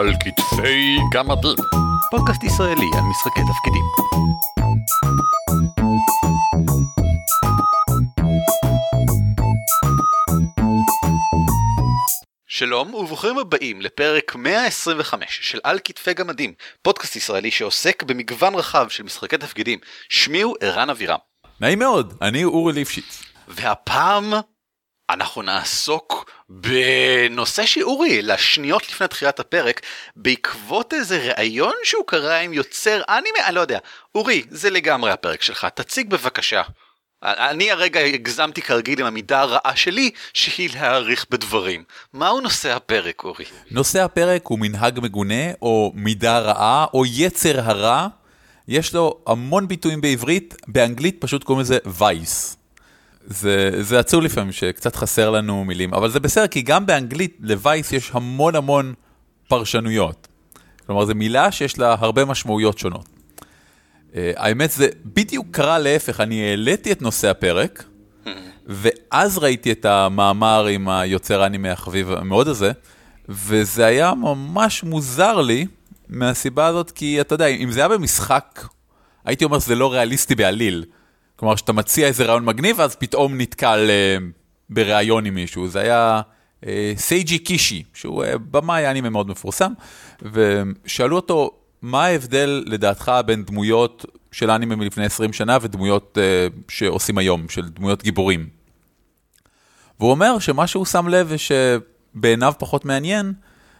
על כתפי גמדים. פודקאסט ישראלי על משחקי תפקידים. שלום וברוכים הבאים לפרק 125 של על כתפי גמדים, פודקאסט ישראלי שעוסק במגוון רחב של משחקי תפקידים. שמי הוא ערן אבירם. נעים מאוד, אני אורי ליפשיץ. והפעם אנחנו נעסוק בנושא שאורי, לשניות לפני תחילת הפרק, בעקבות איזה ראיון שהוא קרא עם יוצר אנימה, אני לא יודע. אורי, זה לגמרי הפרק שלך, תציג בבקשה. אני הרגע הגזמתי כרגיל עם המידה הרעה שלי, שהיא להעריך בדברים. מהו נושא הפרק, אורי? נושא הפרק הוא מנהג מגונה, או מידה רעה, או יצר הרע. יש לו המון ביטויים בעברית, באנגלית פשוט קוראים לזה וייס. זה, זה עצוב לפעמים שקצת חסר לנו מילים, אבל זה בסדר, כי גם באנגלית לווייס יש המון המון פרשנויות. כלומר, זו מילה שיש לה הרבה משמעויות שונות. Uh, האמת זה בדיוק קרה להפך, אני העליתי את נושא הפרק, ואז ראיתי את המאמר עם היוצר אנימה החביב המאוד הזה, וזה היה ממש מוזר לי מהסיבה הזאת, כי אתה יודע, אם זה היה במשחק, הייתי אומר שזה לא ריאליסטי בעליל. כלומר, שאתה מציע איזה רעיון מגניב, ואז פתאום נתקל uh, בריאיון עם מישהו. זה היה uh, סייג'י קישי, שהוא uh, במאי אנימה מאוד מפורסם, ושאלו אותו, מה ההבדל לדעתך בין דמויות של אנימה מלפני 20 שנה ודמויות uh, שעושים היום, של דמויות גיבורים? והוא אומר שמה שהוא שם לב ושבעיניו פחות מעניין,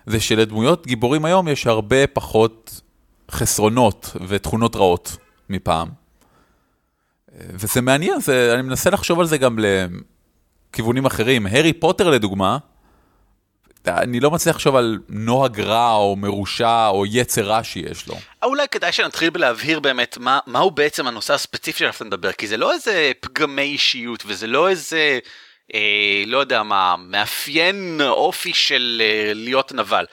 זה שלדמויות גיבורים היום יש הרבה פחות חסרונות ותכונות רעות מפעם. וזה מעניין, זה, אני מנסה לחשוב על זה גם לכיוונים אחרים. הארי פוטר לדוגמה, אני לא מצליח לחשוב על נוהג רע או מרושע או יצר רע שיש לו. אולי כדאי שנתחיל בלהבהיר באמת מה, מהו בעצם הנושא הספציפי אתה מדבר, כי זה לא איזה פגמי אישיות וזה לא איזה, אה, לא יודע מה, מאפיין אופי של אה, להיות נבל,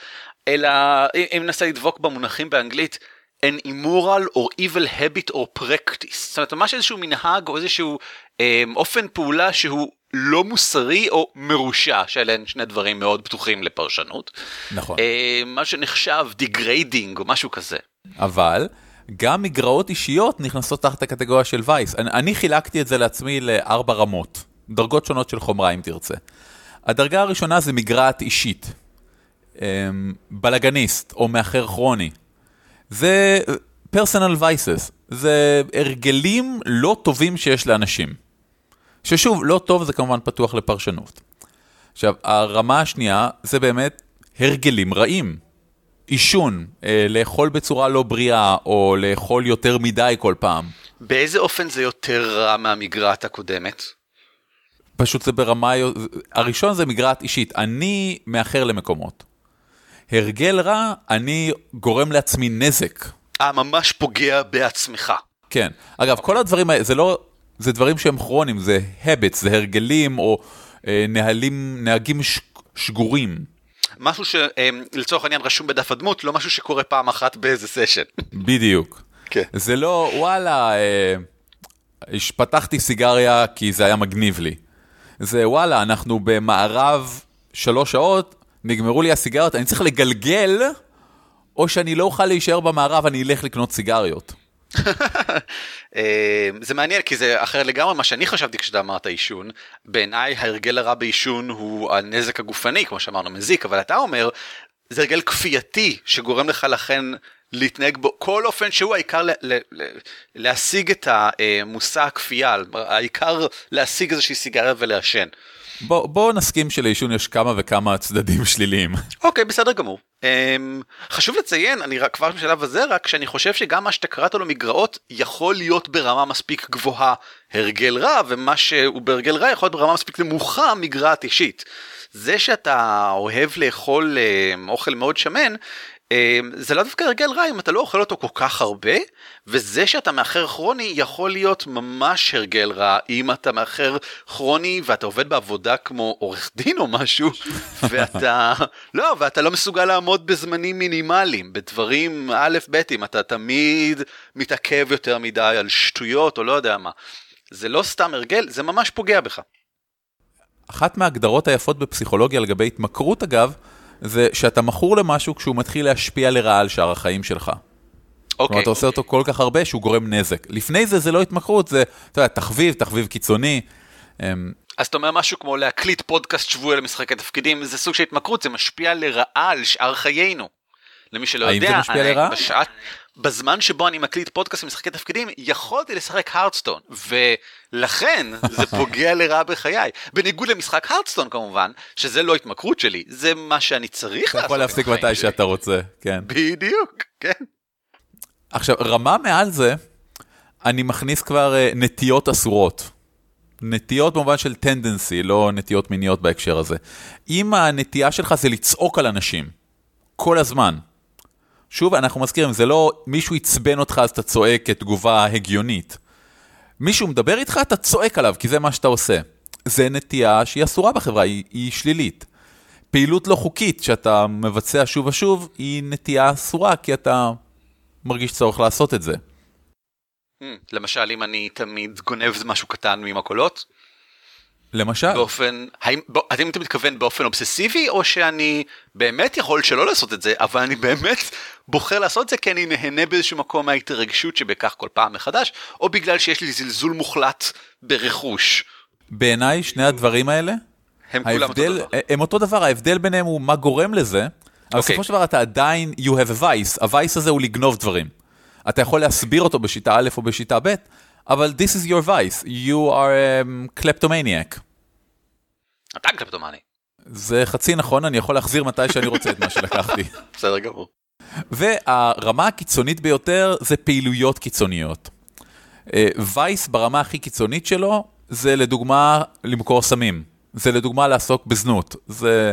אלא אם ננסה לדבוק במונחים באנגלית, an immoral or evil habit or practice. זאת אומרת, ממש איזשהו מנהג או איזשהו אה, אופן פעולה שהוא לא מוסרי או מרושע, שאלה הן שני דברים מאוד פתוחים לפרשנות. נכון. אה, מה שנחשב degrading או משהו כזה. אבל גם מגרעות אישיות נכנסות תחת הקטגוריה של vice. אני, אני חילקתי את זה לעצמי לארבע רמות, דרגות שונות של חומרה אם תרצה. הדרגה הראשונה זה מגרעת אישית. אה, בלאגניסט או מאחר כרוני. זה פרסונל וייסס, זה הרגלים לא טובים שיש לאנשים. ששוב, לא טוב זה כמובן פתוח לפרשנות. עכשיו, הרמה השנייה זה באמת הרגלים רעים. עישון, אה, לאכול בצורה לא בריאה, או לאכול יותר מדי כל פעם. באיזה אופן זה יותר רע מהמגרעת הקודמת? פשוט זה ברמה, הראשון זה מגרעת אישית, אני מאחר למקומות. הרגל רע, אני גורם לעצמי נזק. אה, ממש פוגע בעצמך. כן. אגב, כל הדברים האלה, זה לא, זה דברים שהם כרוניים, זה habits, זה הרגלים או אה, נהלים, נהגים ש, שגורים. משהו שלצורך העניין רשום בדף הדמות, לא משהו שקורה פעם אחת באיזה סשן. בדיוק. כן. זה לא, וואלה, אה, פתחתי סיגריה כי זה היה מגניב לי. זה וואלה, אנחנו במערב שלוש שעות, נגמרו לי הסיגריות, אני צריך לגלגל, או שאני לא אוכל להישאר במערב, אני אלך לקנות סיגריות. אה, זה מעניין כי זה אחר לגמרי מה שאני חשבתי כשאתה אמרת עישון. בעיניי ההרגל הרע בעישון הוא הנזק הגופני כמו שאמרנו מזיק אבל אתה אומר זה הרגל כפייתי שגורם לך לכן להתנהג בו כל אופן שהוא העיקר ל- ל- ל- להשיג את המושא הכפייה העיקר להשיג איזושהי סיגריה ולעשן. בוא, בוא נסכים שלעישון יש כמה וכמה צדדים שליליים. אוקיי, okay, בסדר גמור. Um, חשוב לציין, אני רק כבר בשלב הזה, רק שאני חושב שגם מה שאתה קראת לו מגרעות יכול להיות ברמה מספיק גבוהה הרגל רע, ומה שהוא בהרגל רע יכול להיות ברמה מספיק נמוכה מגרעת אישית. זה שאתה אוהב לאכול um, אוכל מאוד שמן, זה לא דווקא הרגל רע אם אתה לא אוכל אותו כל כך הרבה, וזה שאתה מאחר כרוני יכול להיות ממש הרגל רע אם אתה מאחר כרוני ואתה עובד בעבודה כמו עורך דין או משהו, ואתה לא, ואתה לא מסוגל לעמוד בזמנים מינימליים, בדברים א' ב' אם אתה תמיד מתעכב יותר מדי על שטויות או לא יודע מה. זה לא סתם הרגל, זה ממש פוגע בך. אחת מההגדרות היפות בפסיכולוגיה לגבי התמכרות אגב, זה שאתה מכור למשהו כשהוא מתחיל להשפיע לרעה על שאר החיים שלך. אוקיי. כלומר, אתה עושה אותו כל כך הרבה שהוא גורם נזק. לפני זה זה לא התמכרות, זה, אתה יודע, תחביב, תחביב קיצוני. אמ, אז אתה אומר משהו כמו להקליט פודקאסט שבועי על משחקי תפקידים, זה סוג של התמכרות, זה משפיע לרעה על שאר חיינו. למי שלא יודע, זה משפיע אני? בשעת, בזמן שבו אני מקליט פודקאסט משחקי תפקידים, יכולתי לשחק הרדסטון, ולכן זה פוגע לרעה בחיי. בניגוד למשחק הרדסטון כמובן, שזה לא התמכרות שלי, זה מה שאני צריך אתה לעשות. יכול עם להפסיק מתי. שאתה רוצה, כן. בדיוק, כן. עכשיו, רמה מעל זה, אני מכניס כבר אה, נטיות אסורות. נטיות במובן של טנדנסי, לא נטיות מיניות בהקשר הזה. אם הנטייה שלך זה לצעוק על אנשים, כל הזמן. שוב, אנחנו מזכירים, זה לא מישהו עצבן אותך אז אתה צועק כתגובה הגיונית. מישהו מדבר איתך, אתה צועק עליו, כי זה מה שאתה עושה. זה נטייה שהיא אסורה בחברה, היא, היא שלילית. פעילות לא חוקית שאתה מבצע שוב ושוב, היא נטייה אסורה, כי אתה מרגיש צורך לעשות את זה. Hmm, למשל, אם אני תמיד גונב משהו קטן ממקולות, למשל, באופן, האם, האם אתה מתכוון באופן אובססיבי, או שאני באמת יכול שלא לעשות את זה, אבל אני באמת בוחר לעשות את זה כי אני נהנה באיזשהו מקום מההתרגשות שבכך כל פעם מחדש, או בגלל שיש לי זלזול מוחלט ברכוש. בעיניי שני הדברים האלה, הם כולם אותו ההבדל, דבר. הם אותו דבר, ההבדל ביניהם הוא מה גורם לזה, אבל אוקיי. בסופו של דבר אתה עדיין, you have a vice, ה-vice הזה הוא לגנוב דברים. אתה יכול להסביר אותו בשיטה א' או בשיטה ב', אבל this is your vice, you are um, kleptomaniac. אתה קלפטומני. זה חצי נכון, אני יכול להחזיר מתי שאני רוצה את מה שלקחתי. בסדר גמור. והרמה הקיצונית ביותר זה פעילויות קיצוניות. וייס ברמה הכי קיצונית שלו, זה לדוגמה למכור סמים. זה לדוגמה לעסוק בזנות. זה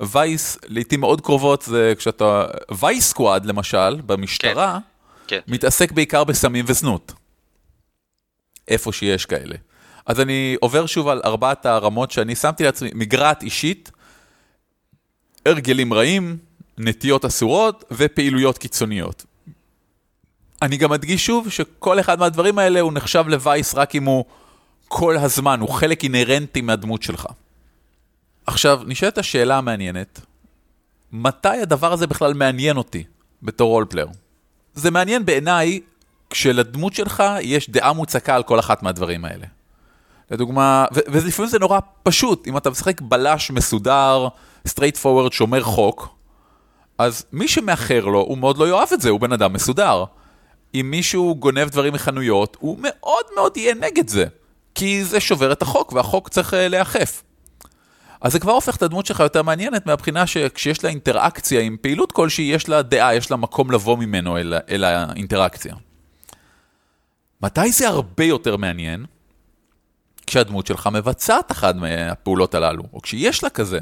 וייס, לעיתים מאוד קרובות, זה כשאתה... וייס סקואד למשל, במשטרה, כן. מתעסק בעיקר בסמים וזנות. איפה שיש כאלה. אז אני עובר שוב על ארבעת הרמות שאני שמתי לעצמי, מגרעת אישית, הרגלים רעים, נטיות אסורות ופעילויות קיצוניות. אני גם מדגיש שוב שכל אחד מהדברים האלה הוא נחשב לווייס רק אם הוא כל הזמן, הוא חלק אינהרנטי מהדמות שלך. עכשיו, נשאלת השאלה המעניינת, מתי הדבר הזה בכלל מעניין אותי בתור רולפלייר? זה מעניין בעיניי כשלדמות שלך יש דעה מוצקה על כל אחת מהדברים האלה. לדוגמה, ולפעמים זה נורא פשוט, אם אתה משחק בלש מסודר, straight forward, שומר חוק, אז מי שמאחר לו, הוא מאוד לא יאהב את זה, הוא בן אדם מסודר. אם מישהו גונב דברים מחנויות, הוא מאוד מאוד יהיה נגד זה, כי זה שובר את החוק, והחוק צריך אה, להיאכף. אז זה כבר הופך את הדמות שלך יותר מעניינת מהבחינה שכשיש לה אינטראקציה עם פעילות כלשהי, יש לה דעה, יש לה מקום לבוא ממנו אל, אל האינטראקציה. מתי זה הרבה יותר מעניין? כשהדמות שלך מבצעת אחת מהפעולות הללו, או כשיש לה כזה.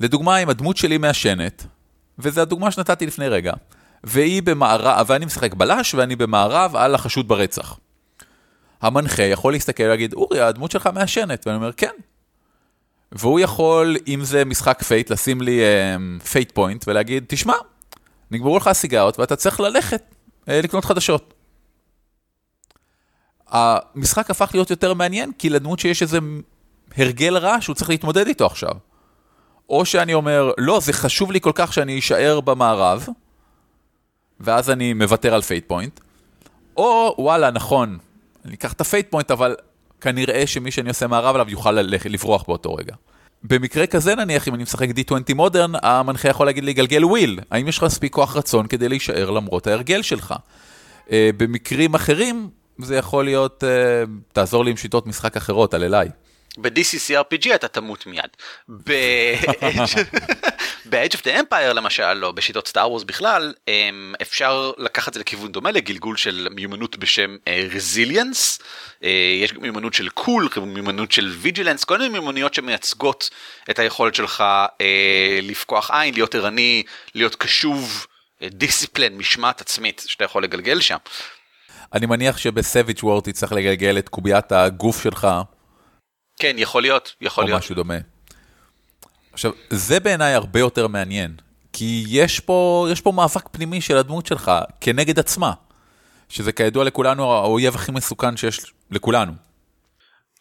לדוגמה, אם הדמות שלי מעשנת, וזו הדוגמה שנתתי לפני רגע, והיא במארב, ואני משחק בלש, ואני במארב על החשוד ברצח. המנחה יכול להסתכל ולהגיד, אורי, הדמות שלך מעשנת, ואני אומר, כן. והוא יכול, אם זה משחק Fate, לשים לי Fate אה, point ולהגיד, תשמע, נגמרו לך הסיגרות ואתה צריך ללכת אה, לקנות חדשות. המשחק הפך להיות יותר מעניין, כי לדמות שלי יש איזה הרגל רע שהוא צריך להתמודד איתו עכשיו. או שאני אומר, לא, זה חשוב לי כל כך שאני אשאר במארב, ואז אני מוותר על Fate point, או וואלה, נכון, אני אקח את ה-Fate point, אבל כנראה שמי שאני עושה מארב עליו יוכל לברוח באותו רגע. במקרה כזה נניח, אם אני משחק D20 Modern, המנחה יכול להגיד לי, גלגל Will, האם יש לך מספיק כוח רצון כדי להישאר למרות ההרגל שלך? אה, במקרים אחרים, זה יכול להיות, אה, תעזור לי עם שיטות משחק אחרות, על אליי. ב-DCCRPG אתה תמות מיד. ב- Edge of the Empire למשל, או בשיטות סטאר וורס בכלל, אמ, אפשר לקחת את זה לכיוון דומה לגלגול של מיומנות בשם Resilience. יש גם מיומנות של Cool, מיומנות של Vigilance, כל מיני מיומנויות שמייצגות את היכולת שלך אה, לפקוח עין, להיות ערני, להיות קשוב, דיסציפלן, משמעת עצמית שאתה יכול לגלגל שם. אני מניח שבסביג' וורד תצטרך לגלגל את קוביית הגוף שלך. כן, יכול להיות, יכול או להיות. משהו דומה. עכשיו, זה בעיניי הרבה יותר מעניין, כי יש פה, יש פה מאבק פנימי של הדמות שלך כנגד עצמה, שזה כידוע לכולנו האויב הכי מסוכן שיש לכולנו.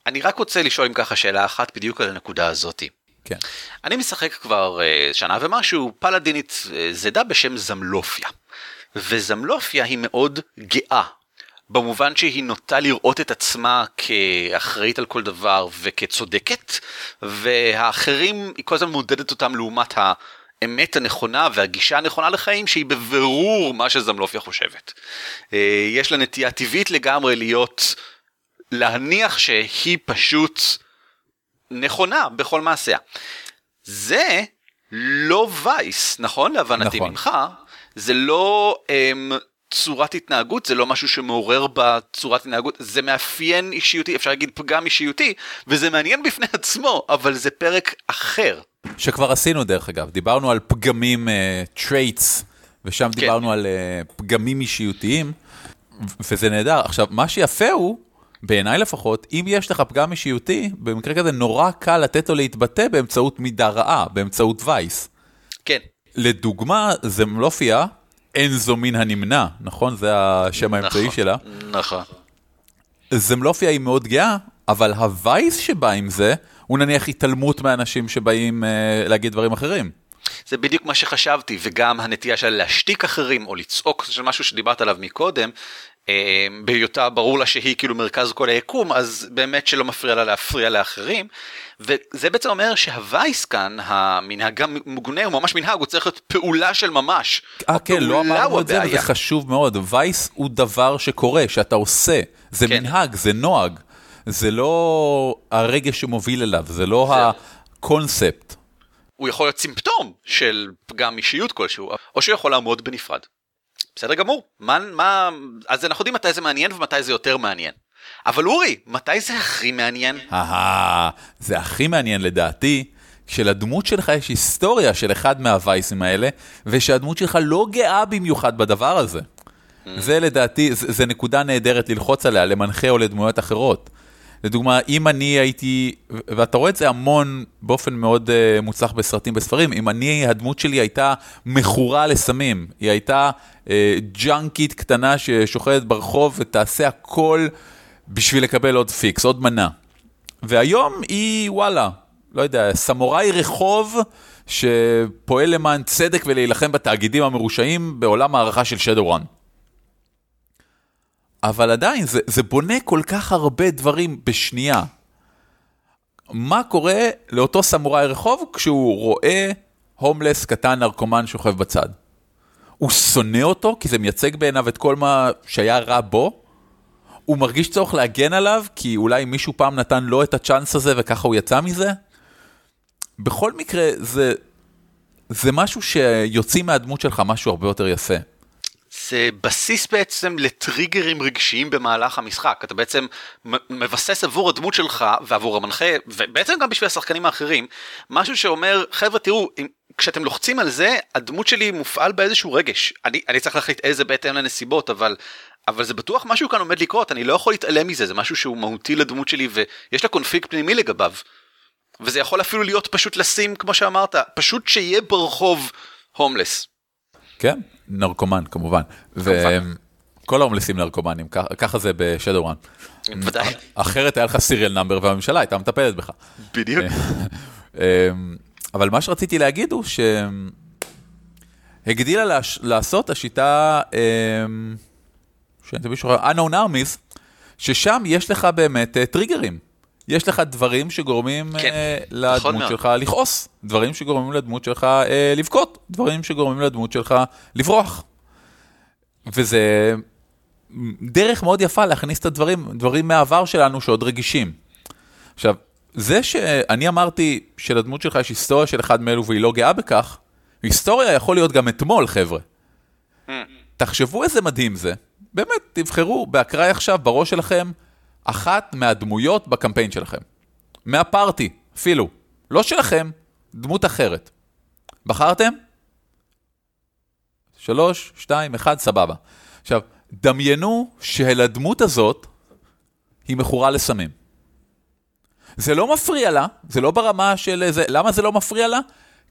אני רק רוצה לשאול אם ככה שאלה אחת בדיוק על הנקודה הזאתי. כן. אני משחק כבר uh, שנה ומשהו פלאדינית uh, זדה בשם זמלופיה. וזמלופיה היא מאוד גאה. במובן שהיא נוטה לראות את עצמה כאחראית על כל דבר וכצודקת, והאחרים, היא כל הזמן מודדת אותם לעומת האמת הנכונה והגישה הנכונה לחיים, שהיא בבירור מה שזמלופיה חושבת. אה, יש לה נטייה טבעית לגמרי להיות, להניח שהיא פשוט נכונה בכל מעשיה. זה לא וייס, נכון? להבנתי נכון. ממך. זה לא um, צורת התנהגות, זה לא משהו שמעורר בצורת התנהגות, זה מאפיין אישיותי, אפשר להגיד פגם אישיותי, וזה מעניין בפני עצמו, אבל זה פרק אחר. שכבר עשינו דרך אגב, דיברנו על פגמים, uh, traits, ושם כן. דיברנו על uh, פגמים אישיותיים, וזה נהדר. עכשיו, מה שיפה הוא, בעיניי לפחות, אם יש לך פגם אישיותי, במקרה כזה נורא קל לתת לו להתבטא באמצעות מידה רעה, באמצעות וייס. כן, לדוגמה, זמלופיה, אין זו מן הנמנע, נכון? זה השם האמצעי נכון, שלה. נכון. זמלופיה היא מאוד גאה, אבל הווייס שבא עם זה, הוא נניח התעלמות מאנשים שבאים אה, להגיד דברים אחרים. זה בדיוק מה שחשבתי, וגם הנטייה שלה להשתיק אחרים, או לצעוק, זה משהו שדיברת עליו מקודם, בהיותה ברור לה שהיא כאילו מרכז כל היקום, אז באמת שלא מפריע לה להפריע לאחרים. וזה בעצם אומר שהווייס כאן, המנהג המוגנה, הוא ממש מנהג, הוא צריך להיות פעולה של ממש. אה, כן, לא אמרנו את זה, וזה הבעיה. חשוב מאוד. וייס הוא דבר שקורה, שאתה עושה. זה כן. מנהג, זה נוהג. זה לא הרגש שמוביל אליו, זה לא זהו. הקונספט. הוא יכול להיות סימפטום של פגם אישיות כלשהו, או שהוא יכול לעמוד בנפרד. בסדר גמור, מה, מה, אז אנחנו יודעים מתי זה מעניין ומתי זה יותר מעניין. אבל אורי, מתי זה הכי מעניין? אהה, זה הכי מעניין לדעתי, כשלדמות שלך יש היסטוריה של אחד מהווייסים האלה, ושהדמות שלך לא גאה במיוחד בדבר הזה. זה לדעתי, זה, זה נקודה נהדרת ללחוץ עליה, למנחה או לדמויות אחרות. לדוגמה, אם אני הייתי, ואתה רואה את זה המון, באופן מאוד uh, מוצלח בסרטים, בספרים, אם אני, הדמות שלי הייתה מכורה לסמים, היא הייתה uh, ג'אנקית קטנה ששוכבת ברחוב ותעשה הכל בשביל לקבל עוד פיקס, עוד מנה. והיום היא, וואלה, לא יודע, סמוראי רחוב שפועל למען צדק ולהילחם בתאגידים המרושעים בעולם הערכה של שדורן. אבל עדיין, זה, זה בונה כל כך הרבה דברים בשנייה. מה קורה לאותו סמוראי רחוב כשהוא רואה הומלס קטן נרקומן שוכב בצד? הוא שונא אותו כי זה מייצג בעיניו את כל מה שהיה רע בו? הוא מרגיש צורך להגן עליו כי אולי מישהו פעם נתן לו את הצ'אנס הזה וככה הוא יצא מזה? בכל מקרה, זה, זה משהו שיוצאים מהדמות שלך משהו הרבה יותר יפה. זה בסיס בעצם לטריגרים רגשיים במהלך המשחק. אתה בעצם מבסס עבור הדמות שלך ועבור המנחה, ובעצם גם בשביל השחקנים האחרים, משהו שאומר, חבר'ה תראו, אם, כשאתם לוחצים על זה, הדמות שלי מופעל באיזשהו רגש. אני, אני צריך להחליט איזה בהתאם לנסיבות, אבל, אבל זה בטוח משהו כאן עומד לקרות, אני לא יכול להתעלם מזה, זה משהו שהוא מהותי לדמות שלי ויש לה קונפליקט פנימי לגביו. וזה יכול אפילו להיות פשוט לשים, כמו שאמרת, פשוט שיהיה ברחוב הומלס. כן, נרקומן כמובן. וכל ההומלסים נרקומנים, ככה זה בשדורן. ודאי. אחרת היה לך סיריאל נאמבר והממשלה הייתה מטפלת בך. בדיוק. אמ, אבל מה שרציתי להגיד הוא שהגדילה. לעשות השיטה, אמ, שאני תמיד שוכר, unknown armies, ששם יש לך באמת אה, טריגרים. יש לך דברים שגורמים כן, נכון לדמות מאוד. שלך לכעוס, דברים שגורמים לדמות שלך אה, לבכות, דברים שגורמים לדמות שלך לברוח. וזה דרך מאוד יפה להכניס את הדברים, דברים מהעבר שלנו שעוד רגישים. עכשיו, זה שאני אמרתי שלדמות שלך יש היסטוריה של אחד מאלו והיא לא גאה בכך, היסטוריה יכול להיות גם אתמול, חבר'ה. תחשבו איזה מדהים זה. באמת, תבחרו באקראי עכשיו, בראש שלכם, אחת מהדמויות בקמפיין שלכם. מהפארטי, אפילו. לא שלכם, דמות אחרת. בחרתם? שלוש, שתיים, אחד, סבבה. עכשיו, דמיינו שלדמות הזאת היא מכורה לסמים. זה לא מפריע לה, זה לא ברמה של זה, למה זה לא מפריע לה?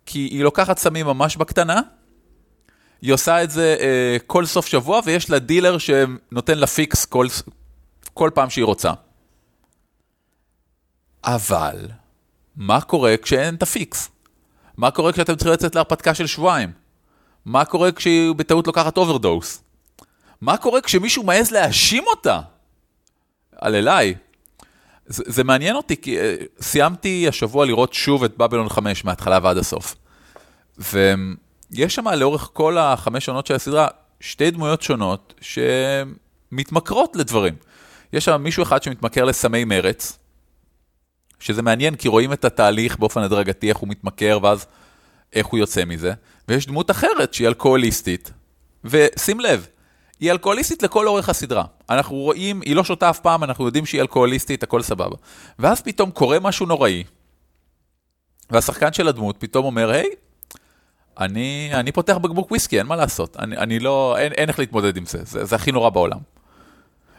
כי היא לוקחת סמים ממש בקטנה, היא עושה את זה אה, כל סוף שבוע, ויש לה דילר שנותן לה fix כל, כל פעם שהיא רוצה. אבל, מה קורה כשאין את ה-fix? מה קורה כשאתם צריכים לצאת להרפתקה של שבועיים? מה קורה כשהיא בטעות לוקחת אוברדוז? מה קורה כשמישהו מעז להאשים אותה? על אליי. זה, זה מעניין אותי, כי אה, סיימתי השבוע לראות שוב את בבלון 5 מההתחלה ועד הסוף. ויש שם לאורך כל החמש עונות של הסדרה שתי דמויות שונות שמתמכרות לדברים. יש שם מישהו אחד שמתמכר לסמי מרץ, שזה מעניין כי רואים את התהליך באופן הדרגתי, איך הוא מתמכר ואז איך הוא יוצא מזה. ויש דמות אחרת שהיא אלכוהוליסטית, ושים לב, היא אלכוהוליסטית לכל אורך הסדרה. אנחנו רואים, היא לא שותה אף פעם, אנחנו יודעים שהיא אלכוהוליסטית, הכל סבבה. ואז פתאום קורה משהו נוראי, והשחקן של הדמות פתאום אומר, היי, אני, אני פותח בקבוק וויסקי, אין מה לעשות. אני, אני לא, אין, אין איך להתמודד עם זה, זה, זה הכי נורא בעולם.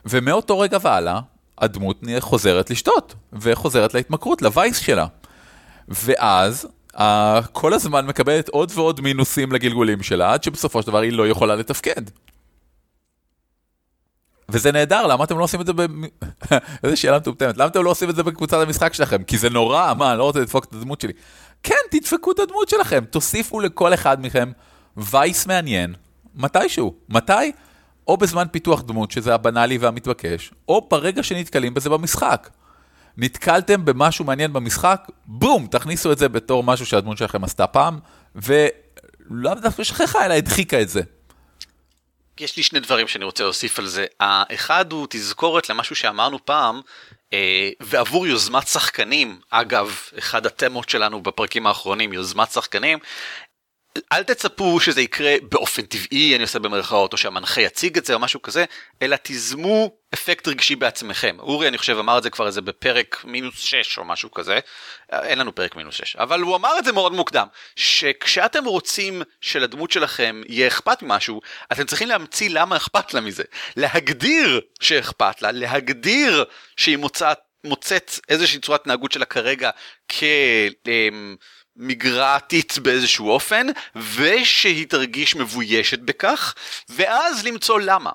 ומאותו רגע והלאה, הדמות חוזרת לשתות, וחוזרת להתמכרות, לווייס שלה. ואז, כל הזמן מקבלת עוד ועוד מינוסים לגלגולים שלה, עד שבסופו של דבר היא לא יכולה לתפקד. וזה נהדר, למה אתם לא עושים את זה ב... איזה שאלה מטומטמת, למה אתם לא עושים את זה בקבוצת המשחק שלכם? כי זה נורא, מה, אני לא רוצה לדפוק את הדמות שלי. כן, תדפקו את הדמות שלכם, תוסיפו לכל אחד מכם וייס מעניין, מתישהו. מתי? או בזמן פיתוח דמות, שזה הבנאלי והמתבקש, או ברגע שנתקלים בזה במשחק. נתקלתם במשהו מעניין במשחק, בום, תכניסו את זה בתור משהו שהדמות שלכם עשתה פעם, ולא דווקא שכחה, אלא הדחיקה את זה. יש לי שני דברים שאני רוצה להוסיף על זה. האחד הוא תזכורת למשהו שאמרנו פעם, אה, ועבור יוזמת שחקנים, אגב, אחד התמות שלנו בפרקים האחרונים, יוזמת שחקנים, אל תצפו שזה יקרה באופן טבעי, אני עושה במרכאות, או שהמנחה יציג את זה או משהו כזה, אלא תיזמו אפקט רגשי בעצמכם. אורי, אני חושב, אמר את זה כבר איזה בפרק מינוס 6 או משהו כזה, אין לנו פרק מינוס 6, אבל הוא אמר את זה מאוד מוקדם, שכשאתם רוצים שלדמות שלכם יהיה אכפת ממשהו, אתם צריכים להמציא למה אכפת לה מזה. להגדיר שאכפת לה, להגדיר שהיא מוצאת, מוצאת איזושהי צורת התנהגות שלה כרגע כ... אמ, מגרעתית באיזשהו אופן, ושהיא תרגיש מבוישת בכך, ואז למצוא למה.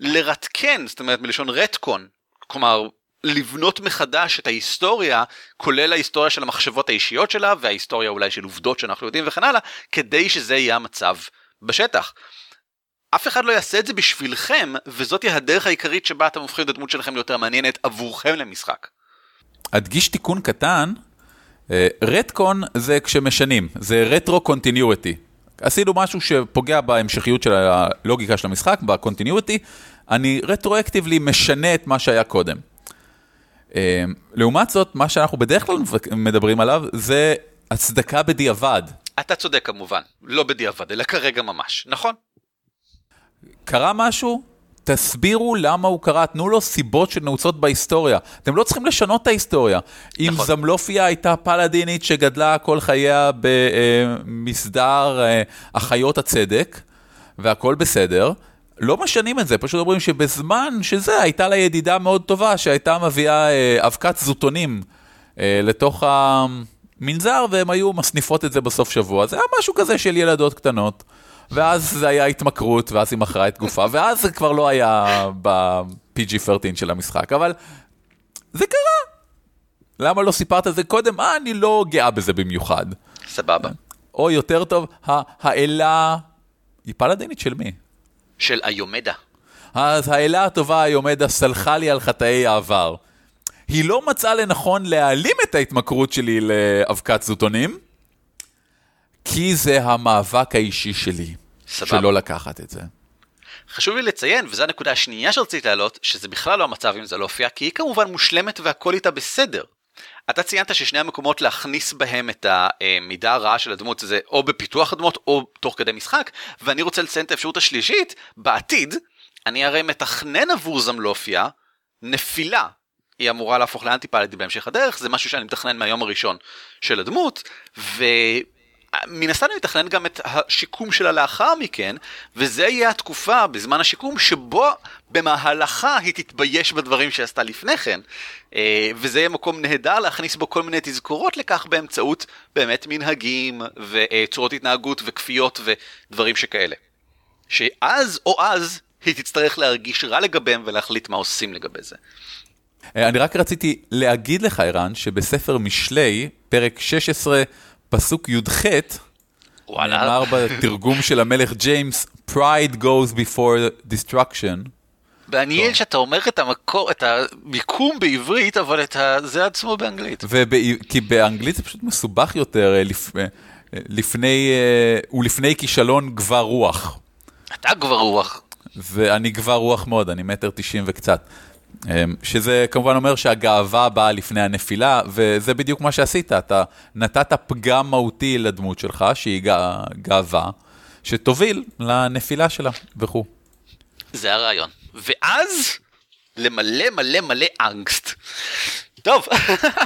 לרתקן, זאת אומרת מלשון רטקון, כלומר לבנות מחדש את ההיסטוריה, כולל ההיסטוריה של המחשבות האישיות שלה, וההיסטוריה אולי של עובדות שאנחנו יודעים וכן הלאה, כדי שזה יהיה המצב בשטח. אף אחד לא יעשה את זה בשבילכם, וזאת היא הדרך העיקרית שבה אתם הופכים את הדמות שלכם ליותר מעניינת עבורכם למשחק. אדגיש תיקון קטן, רטקון אה, זה כשמשנים, זה רטרו קונטיניוטי. עשינו משהו שפוגע בהמשכיות של הלוגיקה של המשחק, בקונטיניוטי, אני רטרואקטיבלי משנה את מה שהיה קודם. אה, לעומת זאת, מה שאנחנו בדרך כלל מדברים עליו זה הצדקה בדיעבד. אתה צודק כמובן, לא בדיעבד, אלא כרגע ממש, נכון? קרה משהו, תסבירו למה הוא קרה, תנו לו סיבות שנעוצות בהיסטוריה. אתם לא צריכים לשנות את ההיסטוריה. אם נכון. זמלופיה הייתה פלדינית שגדלה כל חייה במסדר אה, החיות הצדק, והכל בסדר, לא משנים את זה, פשוט אומרים שבזמן שזה הייתה לה ידידה מאוד טובה שהייתה מביאה אה, אבקת זוטונים אה, לתוך המנזר, והם היו מסניפות את זה בסוף שבוע. זה היה משהו כזה של ילדות קטנות. ואז זה היה התמכרות, ואז היא מכרה את גופה, ואז זה כבר לא היה ב-PG-13 של המשחק, אבל זה קרה. למה לא סיפרת על זה קודם? אה, אני לא גאה בזה במיוחד. סבבה. או יותר טוב, האלה... היא פלדינית של מי? של איומדה. אז האלה הטובה איומדה סלחה לי על חטאי העבר. היא לא מצאה לנכון להעלים את ההתמכרות שלי לאבקת זוטונים, כי זה המאבק האישי שלי, סבב. שלא לקחת את זה. חשוב לי לציין, וזו הנקודה השנייה שרציתי להעלות, שזה בכלל לא המצב אם זה לא הופיע, כי היא כמובן מושלמת והכל איתה בסדר. אתה ציינת ששני המקומות להכניס בהם את המידה הרעה של הדמות זה או בפיתוח הדמות או תוך כדי משחק, ואני רוצה לציין את האפשרות השלישית, בעתיד, אני הרי מתכנן עבור זמלופיה נפילה. היא אמורה להפוך לאנטי פלטי בהמשך הדרך, זה משהו שאני מתכנן מהיום הראשון של הדמות, ו... מן הסתם אני מתכנן גם את השיקום שלה לאחר מכן, וזה יהיה התקופה בזמן השיקום שבו במהלכה היא תתבייש בדברים שעשתה לפני כן. אה, וזה יהיה מקום נהדר להכניס בו כל מיני תזכורות לכך באמצעות באמת מנהגים וצורות התנהגות וכפיות ודברים שכאלה. שאז או אז היא תצטרך להרגיש רע לגביהם ולהחליט מה עושים לגבי זה. אה, אני רק רציתי להגיד לך, ערן, שבספר משלי, פרק 16, פסוק י"ח, וואלה. נאמר בתרגום של המלך ג'יימס, Pride goes before destruction. מעניין שאתה אומר את המקור, את המיקום בעברית, אבל את ה- זה עצמו באנגלית. ובא- כי באנגלית זה פשוט מסובך יותר, אה, לפ- אה, לפני, אה, ולפני כישלון גבר רוח. אתה כבר רוח. ואני גבר רוח מאוד, אני מטר תשעים וקצת. אמ, שזה כמובן אומר שהגאווה באה לפני הנפילה, וזה בדיוק מה שעשית, אתה נתת פגם מהותי לדמות שלך, שהיא גא- גאווה, שתוביל לנפילה שלה וכו'. זה הרעיון. ואז למלא מלא מלא אנגסט. טוב,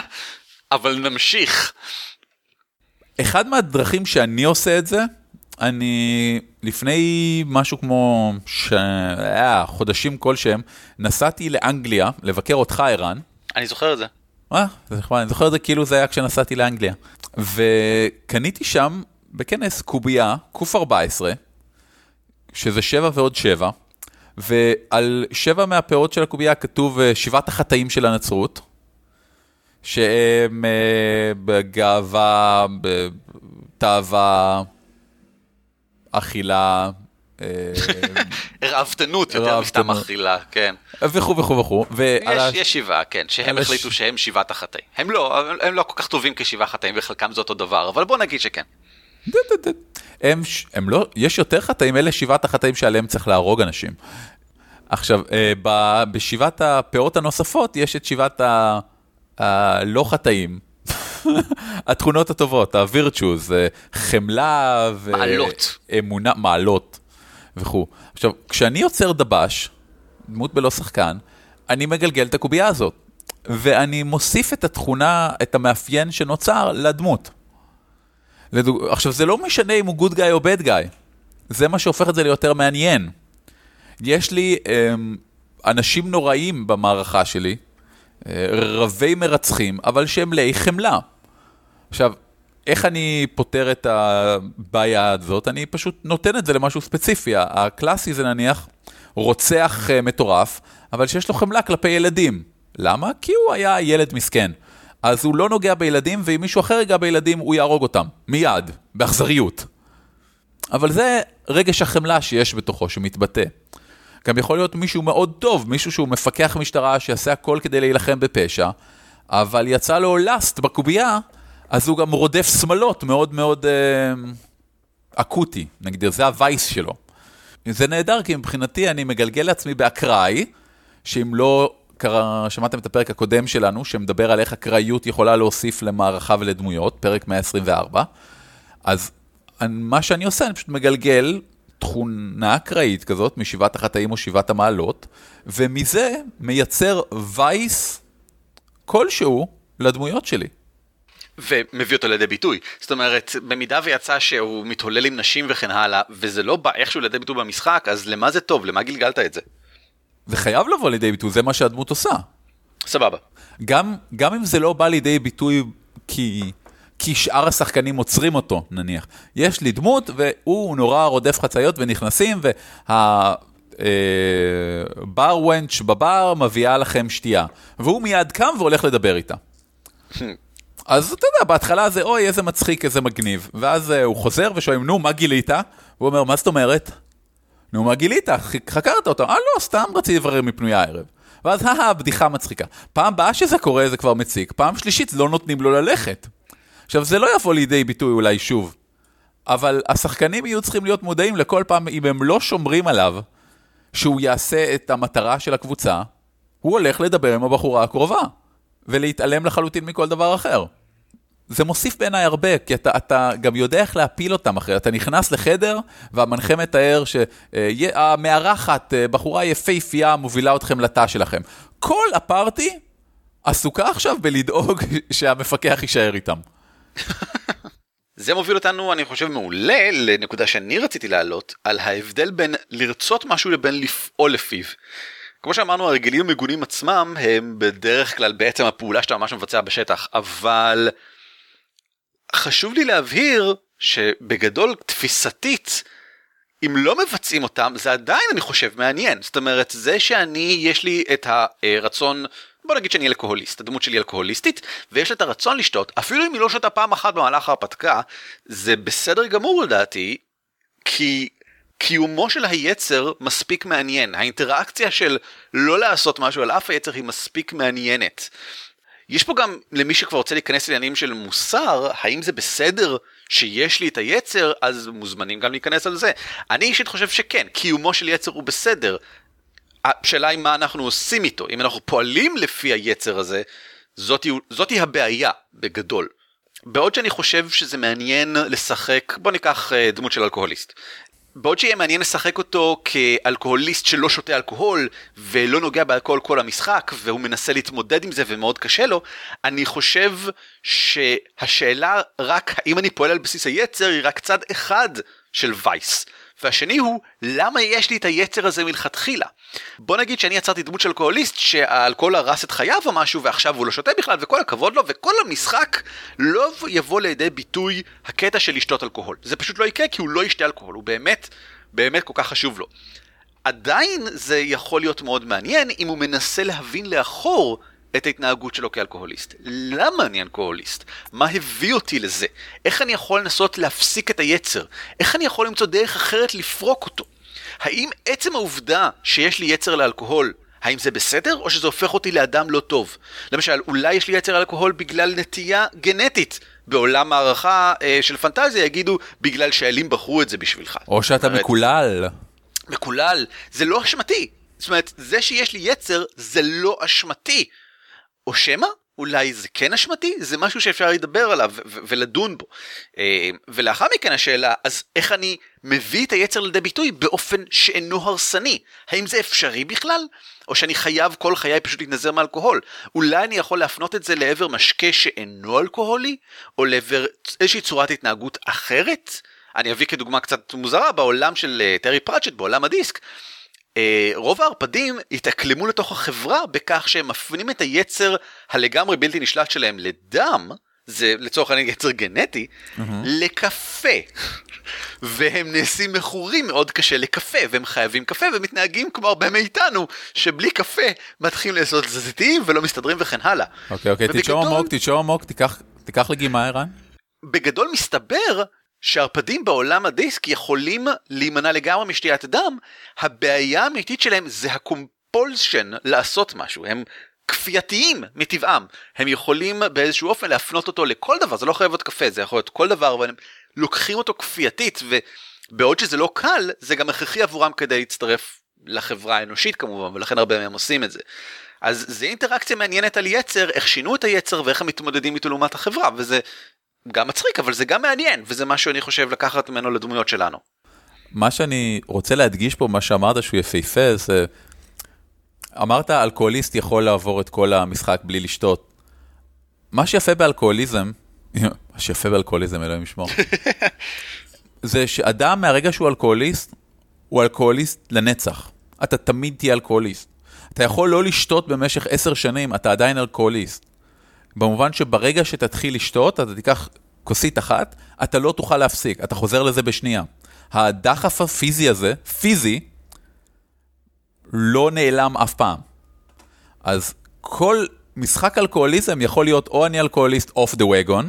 אבל נמשיך. אחד מהדרכים שאני עושה את זה, אני לפני משהו כמו ש... אה, חודשים כלשהם, נסעתי לאנגליה לבקר אותך, ערן. אני זוכר את זה. אה, זה נחמד, אני זוכר את זה כאילו זה היה כשנסעתי לאנגליה. וקניתי שם בכנס קובייה, ק14, שזה שבע ועוד שבע, ועל שבע מהפאות של הקובייה כתוב אה, שבעת החטאים של הנצרות, שהם אה, בגאווה, בתאווה, אכילה, אה, ראוותנות יותר. מסתם אכילה, כן. וכו' וכו' וכו'. יש, שבעה, כן, שהם החליטו שהם שבעת החטאים. הם לא, הם לא כל כך טובים כשבעה חטאים וחלקם זה אותו דבר, אבל בוא נגיד שכן. הם, לא, יש יותר חטאים, אלה שבעת החטאים שעליהם צריך להרוג אנשים. עכשיו, אה, ב- בשבעת הפאות הנוספות יש את שבעת הלא חטאים. התכונות הטובות, אה, חמלה ו... מעלות. אמונה, מעלות וכו'. עכשיו, כשאני יוצר דבש, דמות בלא שחקן, אני מגלגל את הקובייה הזאת, ואני מוסיף את התכונה, את המאפיין שנוצר לדמות. לדוג... עכשיו, זה לא משנה אם הוא גוד גאי או בד גאי, זה מה שהופך את זה ליותר מעניין. יש לי אמ, אנשים נוראים במערכה שלי, רבי מרצחים, אבל שהם מלאי חמלה. עכשיו, איך אני פותר את הבעיה הזאת? אני פשוט נותן את זה למשהו ספציפי. הקלאסי זה נניח רוצח אה, מטורף, אבל שיש לו חמלה כלפי ילדים. למה? כי הוא היה ילד מסכן. אז הוא לא נוגע בילדים, ואם מישהו אחר ייגע בילדים, הוא יהרוג אותם. מיד, באכזריות. אבל זה רגש החמלה שיש בתוכו, שמתבטא. גם יכול להיות מישהו מאוד טוב, מישהו שהוא מפקח משטרה, שיעשה הכל כדי להילחם בפשע, אבל יצא לו לאסט בקובייה, אז הוא גם רודף שמלות מאוד מאוד אה, אקוטי, נגדיר, זה הווייס שלו. זה נהדר, כי מבחינתי אני מגלגל לעצמי באקראי, שאם לא, קרא, שמעתם את הפרק הקודם שלנו, שמדבר על איך אקראיות יכולה להוסיף למערכה ולדמויות, פרק 124, אז מה שאני עושה, אני פשוט מגלגל תכונה אקראית כזאת, משבעת החטאים או שבעת המעלות, ומזה מייצר וייס כלשהו לדמויות שלי. ומביא אותו לידי ביטוי. זאת אומרת, במידה ויצא שהוא מתהולל עם נשים וכן הלאה, וזה לא בא איכשהו לידי ביטוי במשחק, אז למה זה טוב? למה גלגלת את זה? זה חייב לבוא לידי ביטוי, זה מה שהדמות עושה. סבבה. גם, גם אם זה לא בא לידי ביטוי כי, כי שאר השחקנים עוצרים אותו, נניח. יש לי דמות והוא נורא רודף חציות ונכנסים, וה... אה, בר וונץ' בבר מביאה לכם שתייה, והוא מיד קם והולך לדבר איתה. אז אתה יודע, בהתחלה זה אוי, איזה מצחיק, איזה מגניב. ואז אה, הוא חוזר ושואלים, נו, מה גילית? הוא אומר, מה זאת אומרת? נו, מה גילית? חקרת אותו. אה, לא, סתם רציתי לברר מפנויה הערב. ואז, הא, בדיחה מצחיקה. פעם באה שזה קורה זה כבר מציק, פעם שלישית לא נותנים לו ללכת. עכשיו, זה לא יבוא לידי ביטוי אולי שוב, אבל השחקנים יהיו צריכים להיות מודעים לכל פעם, אם הם לא שומרים עליו, שהוא יעשה את המטרה של הקבוצה, הוא הולך לדבר עם הבחורה הקרובה, ולהתעלם לחלוטין מכל דבר אחר. זה מוסיף בעיניי הרבה, כי אתה, אתה גם יודע איך להפיל אותם אחרי, אתה נכנס לחדר והמנחה מתאר שהמארחת, אה, בחורה יפהפייה מובילה אתכם לתא שלכם. כל הפארטי עסוקה עכשיו בלדאוג שהמפקח יישאר איתם. זה מוביל אותנו, אני חושב, מעולה לנקודה שאני רציתי להעלות, על ההבדל בין לרצות משהו לבין לפעול לפיו. כמו שאמרנו, הרגלים המגונים עצמם הם בדרך כלל בעצם הפעולה שאתה ממש מבצע בשטח, אבל חשוב לי להבהיר שבגדול, תפיסתית, אם לא מבצעים אותם, זה עדיין, אני חושב, מעניין. זאת אומרת, זה שאני, יש לי את הרצון... בוא נגיד שאני אלכוהוליסט, הדמות שלי אלכוהוליסטית, ויש לה את הרצון לשתות, אפילו אם היא לא שותה פעם אחת במהלך ההרפתקה, זה בסדר גמור לדעתי, כי קיומו של היצר מספיק מעניין. האינטראקציה של לא לעשות משהו על אף היצר היא מספיק מעניינת. יש פה גם, למי שכבר רוצה להיכנס לעניינים של מוסר, האם זה בסדר שיש לי את היצר, אז מוזמנים גם להיכנס על זה. אני אישית חושב שכן, קיומו של יצר הוא בסדר. השאלה היא מה אנחנו עושים איתו, אם אנחנו פועלים לפי היצר הזה, זאתי, זאתי הבעיה בגדול. בעוד שאני חושב שזה מעניין לשחק, בוא ניקח אה, דמות של אלכוהוליסט. בעוד שיהיה מעניין לשחק אותו כאלכוהוליסט שלא שותה אלכוהול ולא נוגע באלכוהול כל המשחק והוא מנסה להתמודד עם זה ומאוד קשה לו, אני חושב שהשאלה רק האם אני פועל על בסיס היצר היא רק צד אחד של וייס. והשני הוא, למה יש לי את היצר הזה מלכתחילה? בוא נגיד שאני יצרתי דמות של אלכוהוליסט שהאלכוהול הרס את חייו או משהו ועכשיו הוא לא שותה בכלל וכל הכבוד לו וכל המשחק לא יבוא לידי ביטוי הקטע של לשתות אלכוהול. זה פשוט לא יקרה כי הוא לא ישתה אלכוהול, הוא באמת, באמת כל כך חשוב לו. עדיין זה יכול להיות מאוד מעניין אם הוא מנסה להבין לאחור את ההתנהגות שלו כאלכוהוליסט. למה אני אלכוהוליסט? מה הביא אותי לזה? איך אני יכול לנסות להפסיק את היצר? איך אני יכול למצוא דרך אחרת לפרוק אותו? האם עצם העובדה שיש לי יצר לאלכוהול, האם זה בסדר או שזה הופך אותי לאדם לא טוב? למשל, אולי יש לי יצר לאלכוהול בגלל נטייה גנטית. בעולם הערכה אה, של פנטזיה יגידו בגלל שהאלים בחרו את זה בשבילך. או שאתה אומרת, מקולל. מקולל, זה לא אשמתי. זאת אומרת, זה שיש לי יצר זה לא אשמתי. או שמא אולי זה כן אשמתי? זה משהו שאפשר לדבר עליו ולדון בו. אה, ולאחר מכן השאלה, אז איך אני מביא את היצר לידי ביטוי באופן שאינו הרסני? האם זה אפשרי בכלל? או שאני חייב כל חיי פשוט להתנזר מאלכוהול? אולי אני יכול להפנות את זה לעבר משקה שאינו אלכוהולי? או לעבר איזושהי צורת התנהגות אחרת? אני אביא כדוגמה קצת מוזרה, בעולם של אה, טרי פראצ'ט, בעולם הדיסק, רוב הערפדים התאקלמו לתוך החברה בכך שהם מפנים את היצר הלגמרי בלתי נשלט שלהם לדם, זה לצורך העניין יצר גנטי, mm-hmm. לקפה. והם נעשים מכורים מאוד קשה לקפה, והם חייבים קפה, ומתנהגים כמו הרבה מאיתנו, שבלי קפה מתחילים לעשות תזזיתיים ולא מסתדרים וכן הלאה. אוקיי, אוקיי, תשאור עמוק, תשאור עמוק, תיקח לגימה ערן. בגדול מסתבר שערפדים בעולם הדיסק יכולים להימנע לגמרי משתיית דם, הבעיה האמיתית שלהם זה הקומפולשן לעשות משהו, הם כפייתיים מטבעם, הם יכולים באיזשהו אופן להפנות אותו לכל דבר, זה לא חייב להיות קפה, זה יכול להיות כל דבר, אבל הם לוקחים אותו כפייתית, ובעוד שזה לא קל, זה גם הכרחי עבורם כדי להצטרף לחברה האנושית כמובן, ולכן הרבה מהם עושים את זה. אז זה אינטראקציה מעניינת על יצר, איך שינו את היצר ואיך הם מתמודדים איתו לעומת החברה, וזה גם מצחיק, אבל זה גם מעניין, וזה מה שאני חושב לקחת ממנו לדמויות שלנו. מה שאני רוצה להדגיש פה, מה שאמרת שהוא יפהפה, זה... אמרת, אלכוהוליסט יכול לעבור את כל המשחק בלי לשתות. מה שיפה באלכוהוליזם, מה שיפה באלכוהוליזם, אלוהים ישמור, זה שאדם מהרגע שהוא אלכוהוליסט, הוא אלכוהוליסט לנצח. אתה תמיד תהיה אלכוהוליסט. אתה יכול לא לשתות במשך עשר שנים, אתה עדיין אלכוהוליסט. במובן שברגע שתתחיל לשתות, אתה תיקח כוסית אחת, אתה לא תוכל להפסיק, אתה חוזר לזה בשנייה. הדחף הפיזי הזה, פיזי, לא נעלם אף פעם. אז כל משחק אלכוהוליזם יכול להיות או אני אלכוהוליסט אוף דה וגון,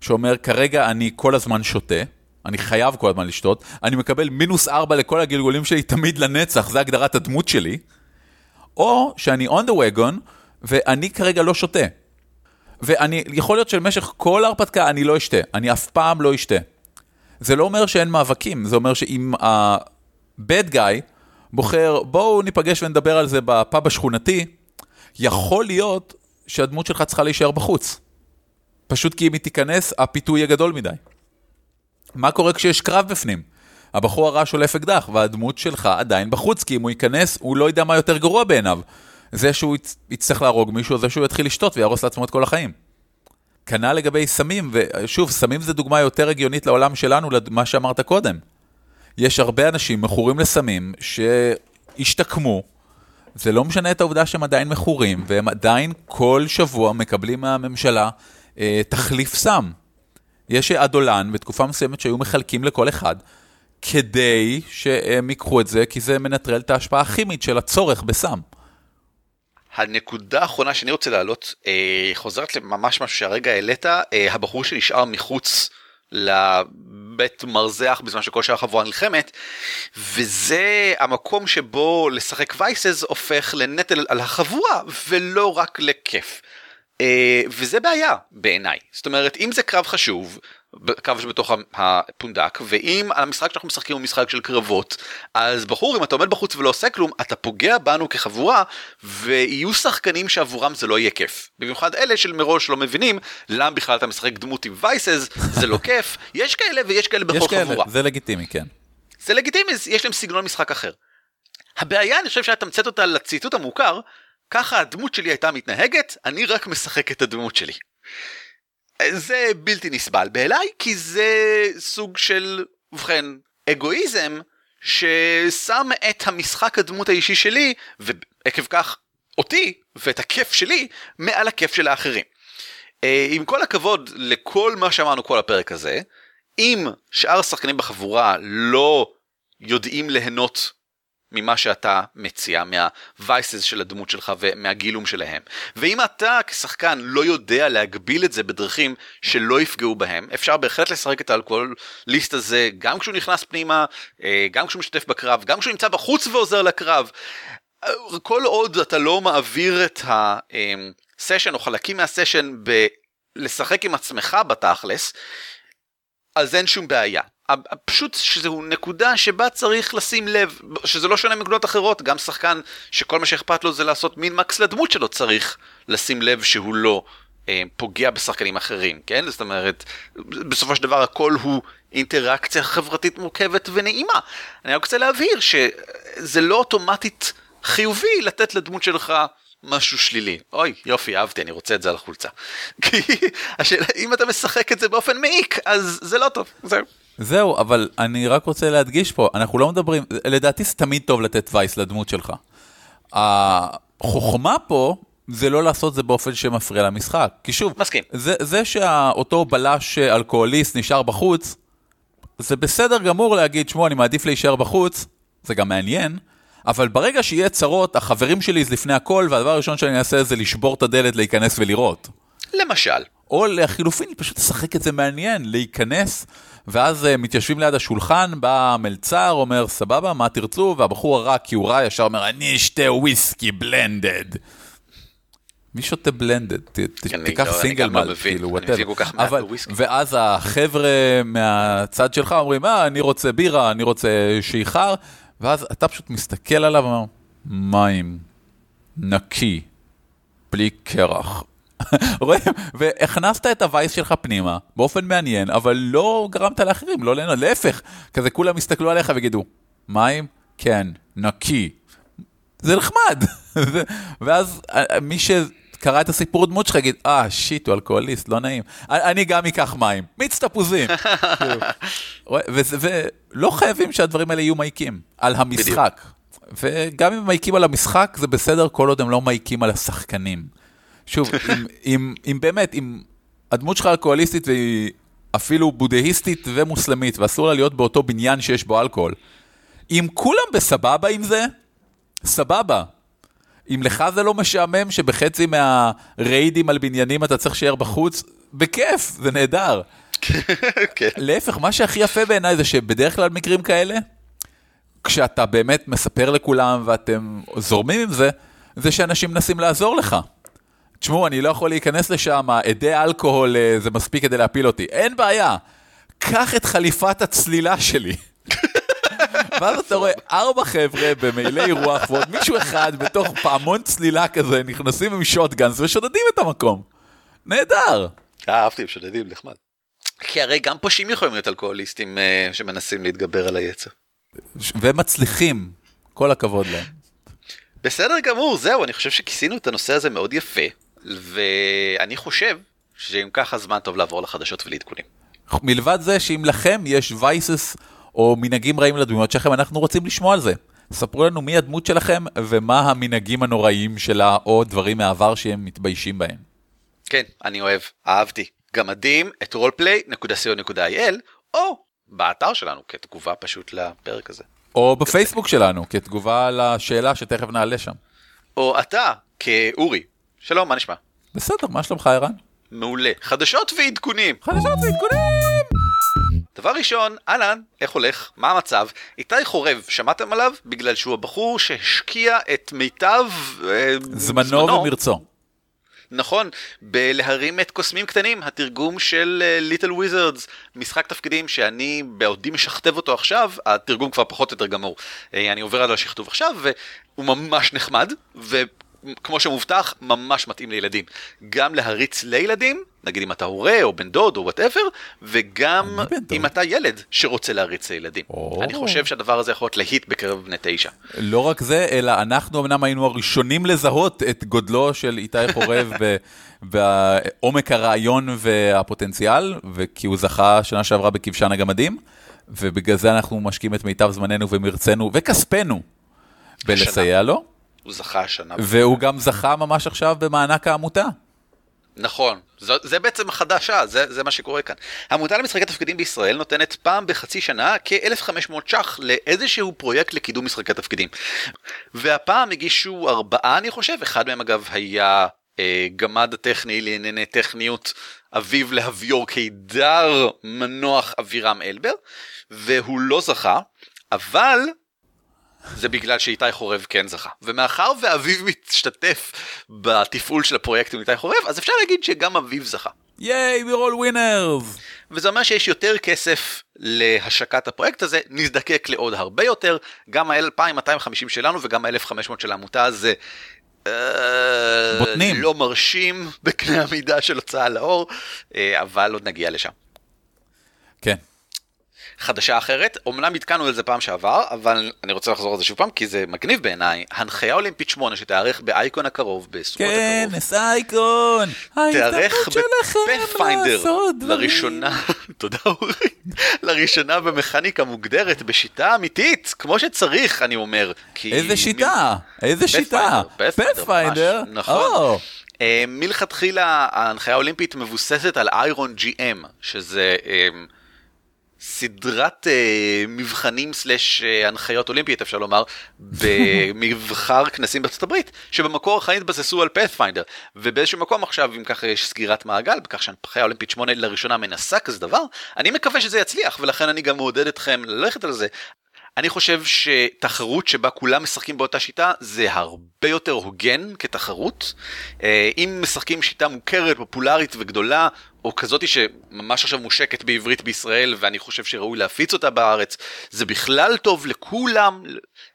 שאומר כרגע אני כל הזמן שותה, אני חייב כל הזמן לשתות, אני מקבל מינוס ארבע לכל הגלגולים שלי תמיד לנצח, זה הגדרת הדמות שלי, או שאני on the wagon ואני כרגע לא שותה. ואני, יכול להיות שבמשך כל ההרפתקה אני לא אשתה, אני אף פעם לא אשתה. זה לא אומר שאין מאבקים, זה אומר שאם ה-bad guy בוחר, בואו ניפגש ונדבר על זה בפאב השכונתי, יכול להיות שהדמות שלך צריכה להישאר בחוץ. פשוט כי אם היא תיכנס, הפיתוי יהיה גדול מדי. מה קורה כשיש קרב בפנים? הבחור הרע שולף אקדח, והדמות שלך עדיין בחוץ, כי אם הוא ייכנס, הוא לא יודע מה יותר גרוע בעיניו. זה שהוא יצטרך להרוג מישהו, זה שהוא יתחיל לשתות ויהרוס לעצמו את כל החיים. כנ"ל לגבי סמים, ושוב, סמים זה דוגמה יותר הגיונית לעולם שלנו, למה שאמרת קודם. יש הרבה אנשים מכורים לסמים שהשתקמו, זה לא משנה את העובדה שהם עדיין מכורים, והם עדיין כל שבוע מקבלים מהממשלה אה, תחליף סם. יש אדולן בתקופה מסוימת שהיו מחלקים לכל אחד כדי שהם ייקחו את זה, כי זה מנטרל את ההשפעה הכימית של הצורך בסם. הנקודה האחרונה שאני רוצה להעלות אה, חוזרת לממש משהו שהרגע העלית, אה, הבחור שנשאר מחוץ לבית מרזח בזמן שכל שאר החבורה נלחמת, וזה המקום שבו לשחק וייסס הופך לנטל על החבורה ולא רק לכיף. אה, וזה בעיה בעיניי, זאת אומרת אם זה קרב חשוב קו שבתוך הפונדק ואם המשחק שאנחנו משחקים הוא משחק של קרבות אז בחור אם אתה עומד בחוץ ולא עושה כלום אתה פוגע בנו כחבורה ויהיו שחקנים שעבורם זה לא יהיה כיף במיוחד אלה של מראש לא מבינים למה בכלל אתה משחק דמות עם וייסס זה לא כיף יש כאלה ויש כאלה בכל יש כאלה, חבורה זה לגיטימי, כן. זה לגיטימי יש להם סגנון משחק אחר. הבעיה אני חושב שאת תמצאת אותה לציטוט המוכר ככה הדמות שלי הייתה מתנהגת אני רק משחק את הדמות שלי. זה בלתי נסבל בעיניי כי זה סוג של ובכן אגואיזם ששם את המשחק הדמות האישי שלי ועקב כך אותי ואת הכיף שלי מעל הכיף של האחרים. אה, עם כל הכבוד לכל מה שאמרנו כל הפרק הזה אם שאר השחקנים בחבורה לא יודעים ליהנות ממה שאתה מציע, מהווייסס של הדמות שלך ומהגילום שלהם. ואם אתה כשחקן לא יודע להגביל את זה בדרכים שלא יפגעו בהם, אפשר בהחלט לשחק את האלכוהוליסט הזה גם כשהוא נכנס פנימה, אה, גם כשהוא משתתף בקרב, גם כשהוא נמצא בחוץ ועוזר לקרב. כל עוד אתה לא מעביר את הסשן או חלקים מהסשן ב... לשחק עם עצמך בתכלס, אז אין שום בעיה. פשוט שזו נקודה שבה צריך לשים לב שזה לא שונה מנקודות אחרות גם שחקן שכל מה שאכפת לו זה לעשות מין מקס לדמות שלו צריך לשים לב שהוא לא אה, פוגע בשחקנים אחרים כן זאת אומרת בסופו של דבר הכל הוא אינטראקציה חברתית מורכבת ונעימה. אני רק רוצה להבהיר שזה לא אוטומטית חיובי לתת לדמות שלך משהו שלילי. אוי, יופי, אהבתי, אני רוצה את זה על החולצה. כי השאלה, אם אתה משחק את זה באופן מעיק, אז זה לא טוב, זהו. זהו, אבל אני רק רוצה להדגיש פה, אנחנו לא מדברים, לדעתי זה תמיד טוב לתת וייס לדמות שלך. החוכמה פה זה לא לעשות זה באופן שמפריע למשחק. כי שוב, מסכים. זה, זה שאותו בלש אלכוהוליסט נשאר בחוץ, זה בסדר גמור להגיד, שמוע, אני מעדיף להישאר בחוץ, זה גם מעניין, אבל ברגע שיהיה צרות, החברים שלי זה לפני הכל, והדבר הראשון שאני אעשה זה לשבור את הדלת, להיכנס ולראות. למשל. או לחילופין, פשוט לשחק את זה מעניין, להיכנס, ואז uh, מתיישבים ליד השולחן, בא המלצר, אומר, סבבה, מה תרצו? והבחור הרע, כי הוא רע, ישר אומר, אני אשתה וויסקי בלנדד. מי שותה blended? כן, תיקח לא, single malt, כאילו, whatever. ואז החבר'ה מהצד שלך אומרים, אה, אני רוצה בירה, אני רוצה שיכר, ואז אתה פשוט מסתכל עליו ואומר, מים, נקי, בלי קרח. רואים? והכנסת את ה vice שלך פנימה, באופן מעניין, אבל לא גרמת לאחרים, לא ליהנות, להפך, כזה כולם יסתכלו עליך ויגידו, מים? כן, נקי. זה נחמד. ואז אה, מי שקרא את הסיפור דמות שלך יגיד, אה, שיט, הוא אלכוהוליסט, לא נעים. אני גם אקח מים. מיץ תפוזים. ולא חייבים שהדברים האלה יהיו מעיקים על המשחק. וגם אם מעיקים על המשחק, זה בסדר כל עוד הם לא מעיקים על השחקנים. שוב, אם, אם, אם באמת, אם הדמות שלך אלכוהוליסטית והיא אפילו בודהיסטית ומוסלמית, ואסור לה להיות באותו בניין שיש בו אלכוהול, אם כולם בסבבה עם זה, סבבה. אם לך זה לא משעמם שבחצי מהריידים על בניינים אתה צריך שיער בחוץ, בכיף, זה נהדר. כן. להפך, מה שהכי יפה בעיניי זה שבדרך כלל מקרים כאלה, כשאתה באמת מספר לכולם ואתם זורמים עם זה, זה שאנשים מנסים לעזור לך. תשמעו, אני לא יכול להיכנס לשם, אדי אלכוהול אה, זה מספיק כדי להפיל אותי. אין בעיה, קח את חליפת הצלילה שלי. ואז אתה רואה ארבע חבר'ה במעילי רוח ועוד מישהו אחד בתוך פעמון צלילה כזה נכנסים עם שוטגאנס ושודדים את המקום. נהדר. אה, אהבתי, הם שודדים, נחמד. כי הרי גם פושעים יכולים להיות אלכוהוליסטים אה, שמנסים להתגבר על היצר. ומצליחים, כל הכבוד להם. בסדר גמור, זהו, אני חושב שכיסינו את הנושא הזה מאוד יפה, ואני חושב שאם ככה זמן טוב לעבור לחדשות ולעדכונים. מלבד זה שאם לכם יש וייסס או מנהגים רעים לדמויות שלכם, אנחנו רוצים לשמוע על זה. ספרו לנו מי הדמות שלכם ומה המנהגים הנוראיים שלה או דברים מהעבר שהם מתביישים בהם. כן, אני אוהב, אהבתי. גמדים את roleplay.co.il או באתר שלנו כתגובה פשוט לפרק הזה. או בפייסבוק שלנו, כתגובה לשאלה שתכף נעלה שם. או אתה, כאורי. שלום, מה נשמע? בסדר, מה שלומך ערן? מעולה. חדשות ועדכונים. חדשות ועדכונים! דבר ראשון, אהלן, איך הולך? מה המצב? איתי חורב, שמעתם עליו? בגלל שהוא הבחור שהשקיע את מיטב... אה, זמנו ומרצו. נכון, בלהרים את קוסמים קטנים, התרגום של ליטל uh, וויזרדס, משחק תפקידים שאני בעודי משכתב אותו עכשיו, התרגום כבר פחות או יותר גמור. Uh, אני עובר על השכתוב עכשיו, והוא ממש נחמד, ו... כמו שמובטח, ממש מתאים לילדים. גם להריץ לילדים, נגיד אם אתה הורה או בן דוד או whatever, וגם אם אתה ילד שרוצה להריץ לילדים. Oh. אני חושב שהדבר הזה יכול להיות להיט בקרב בני תשע. לא רק זה, אלא אנחנו אמנם היינו הראשונים לזהות את גודלו של איתי חורב בעומק הרעיון והפוטנציאל, וכי הוא זכה שנה שעברה בכבשן הגמדים, ובגלל זה אנחנו משקיעים את מיטב זמננו ומרצנו וכספנו בלסייע לו. הוא זכה השנה. והוא גם זכה ממש עכשיו במענק העמותה. נכון, זה, זה בעצם החדשה, זה, זה מה שקורה כאן. העמותה למשחקי תפקידים בישראל נותנת פעם בחצי שנה כ-1,500 ש"ח לאיזשהו פרויקט לקידום משחקי תפקידים. והפעם הגישו ארבעה אני חושב, אחד מהם אגב היה אה, גמד הטכני לענייני טכניות אביו להביור קידר מנוח אבירם אלבר, והוא לא זכה, אבל זה בגלל שאיתי חורב כן זכה. ומאחר ואביב משתתף בתפעול של הפרויקט עם איתי חורב, אז אפשר להגיד שגם אביב זכה. ייי, we're all winners! וזה אומר שיש יותר כסף להשקת הפרויקט הזה, נזדקק לעוד הרבה יותר, גם ה-2250 שלנו וגם ה-1500 של העמותה הזה. אה, בוטנים. לא מרשים בקנה המידה של הוצאה לאור, אה, אבל עוד נגיע לשם. כן. חדשה אחרת, אמנם עדכנו על זה פעם שעבר, אבל אני רוצה לחזור על זה שוב פעם, כי זה מגניב בעיניי, הנחיה אולימפית 8 שתארך באייקון הקרוב, בסוכות הקרוב. כנס אייקון! תארך בפאת'פיינדר, לראשונה, תודה אורי, לראשונה במכניקה מוגדרת, בשיטה אמיתית, כמו שצריך, אני אומר. איזה שיטה? איזה שיטה? פאת'פיינדר? נכון. אה, מלכתחילה ההנחיה האולימפית מבוססת על איירון GM, שזה... אה, סדרת uh, מבחנים סלאש uh, הנחיות אולימפיות אפשר לומר במבחר כנסים בארצות הברית שבמקור החיים התבססו על פאת'פיינדר ובאיזשהו מקום עכשיו אם ככה יש סגירת מעגל בכך שהנחיה אולימפית 8 לראשונה מנסה כזה דבר אני מקווה שזה יצליח ולכן אני גם מעודד אתכם ללכת על זה אני חושב שתחרות שבה כולם משחקים באותה שיטה זה הרבה יותר הוגן כתחרות. אה, אם משחקים שיטה מוכרת, פופולרית וגדולה, או כזאתי שממש עכשיו מושקת בעברית בישראל ואני חושב שראוי להפיץ אותה בארץ, זה בכלל טוב לכולם,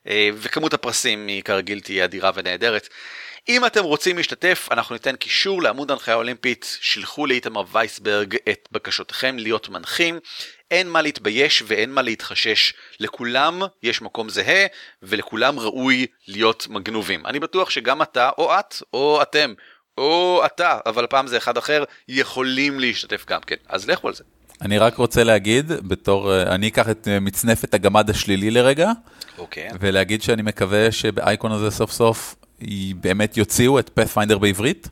אה, וכמות הפרסים היא כרגיל תהיה אדירה ונהדרת. אם אתם רוצים להשתתף, אנחנו ניתן קישור לעמוד הנחיה אולימפית, שילחו לאיתמר וייסברג את בקשותיכם להיות מנחים. אין מה להתבייש ואין מה להתחשש, לכולם יש מקום זהה ולכולם ראוי להיות מגנובים. אני בטוח שגם אתה או את או אתם או אתה, אבל הפעם זה אחד אחר, יכולים להשתתף גם כן, אז לכו על זה. אני רק רוצה להגיד, בתור, אה, אני אקח את אה, מצנפת הגמד השלילי לרגע, אוקיי. ולהגיד שאני מקווה שבאייקון הזה סוף סוף באמת יוציאו את פאת'פיינדר בעברית.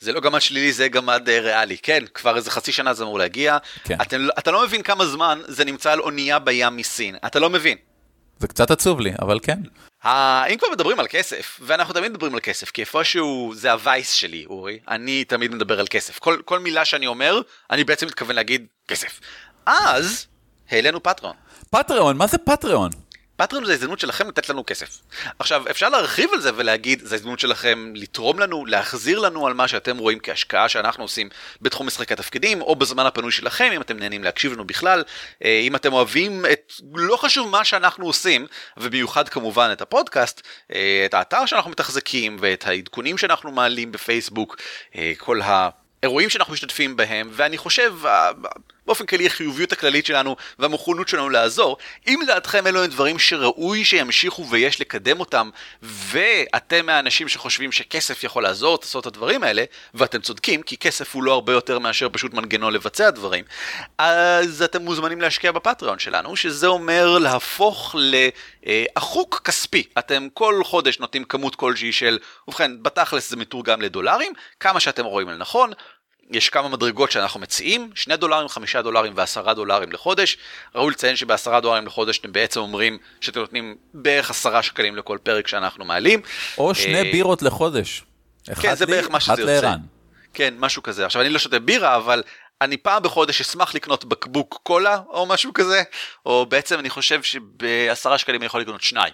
זה לא גמד שלילי, זה גמד אה, ריאלי. כן, כבר איזה חצי שנה זה אמור להגיע. כן. אתה, אתה לא מבין כמה זמן זה נמצא על אונייה בים מסין. אתה לא מבין. זה קצת עצוב לי, אבל כן. אם כבר מדברים על כסף, ואנחנו תמיד מדברים על כסף, כי איפשהו זה הווייס שלי, אורי, אני תמיד מדבר על כסף. כל, כל מילה שאני אומר, אני בעצם מתכוון להגיד כסף. אז, העלינו פטריון. פטריון? מה זה פטריון? פטריון זה הזדמנות שלכם לתת לנו כסף. עכשיו, אפשר להרחיב על זה ולהגיד, זו הזדמנות שלכם לתרום לנו, להחזיר לנו על מה שאתם רואים כהשקעה שאנחנו עושים בתחום משחקי התפקידים, או בזמן הפנוי שלכם, אם אתם נהנים להקשיב לנו בכלל, אה, אם אתם אוהבים את, לא חשוב מה שאנחנו עושים, ובמיוחד כמובן את הפודקאסט, אה, את האתר שאנחנו מתחזקים, ואת העדכונים שאנחנו מעלים בפייסבוק, אה, כל ה... אירועים שאנחנו משתתפים בהם, ואני חושב, באופן כללי החיוביות הכללית שלנו והמוכנות שלנו לעזור, אם לדעתכם אלו הם דברים שראוי שימשיכו ויש לקדם אותם, ואתם מהאנשים שחושבים שכסף יכול לעזור, תעשו את הדברים האלה, ואתם צודקים, כי כסף הוא לא הרבה יותר מאשר פשוט מנגנון לבצע דברים, אז אתם מוזמנים להשקיע בפטריון שלנו, שזה אומר להפוך לאחוק כספי. אתם כל חודש נותנים כמות כלשהי של, ובכן, בתכלס זה מתורגם לדולרים, כמה שאתם רואים לנכון. יש כמה מדרגות שאנחנו מציעים, 2 דולרים, 5 דולרים ו-10 דולרים לחודש. ראוי לציין שב-10 דולרים לחודש אתם בעצם אומרים שאתם נותנים בערך 10 שקלים לכל פרק שאנחנו מעלים. או שני אה, בירות לחודש. כן, זה לי, בערך מה שזה יוצא. כן, משהו כזה. עכשיו, אני לא שותה בירה, אבל אני פעם בחודש אשמח לקנות בקבוק קולה או משהו כזה, או בעצם אני חושב שבעשרה שקלים אני יכול לקנות שניים.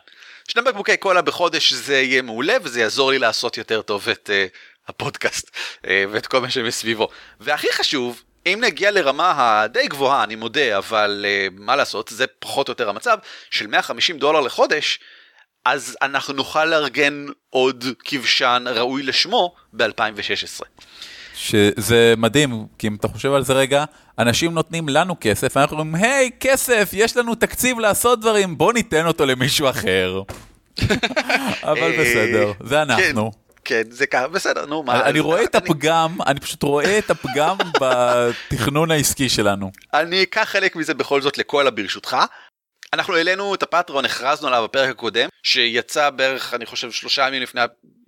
שני בקבוקי קולה בחודש זה יהיה מעולה, וזה יעזור לי לעשות יותר טוב את uh, הפודקאסט uh, ואת כל מה שמסביבו. והכי חשוב, אם נגיע לרמה הדי גבוהה, אני מודה, אבל uh, מה לעשות, זה פחות או יותר המצב, של 150 דולר לחודש, אז אנחנו נוכל לארגן עוד כבשן ראוי לשמו ב-2016. שזה מדהים, כי אם אתה חושב על זה רגע, אנשים נותנים לנו כסף, אנחנו אומרים, היי, כסף, יש לנו תקציב לעשות דברים, בוא ניתן אותו למישהו אחר. אבל אה, בסדר, זה אנחנו. כן, זה ככה, בסדר, נו, מה... אני רואה את הפגם, אני פשוט רואה את הפגם בתכנון העסקי שלנו. אני אקח חלק מזה בכל זאת לקולה ברשותך. אנחנו העלינו את הפטרון, הכרזנו עליו בפרק הקודם, שיצא בערך, אני חושב, שלושה ימים לפני,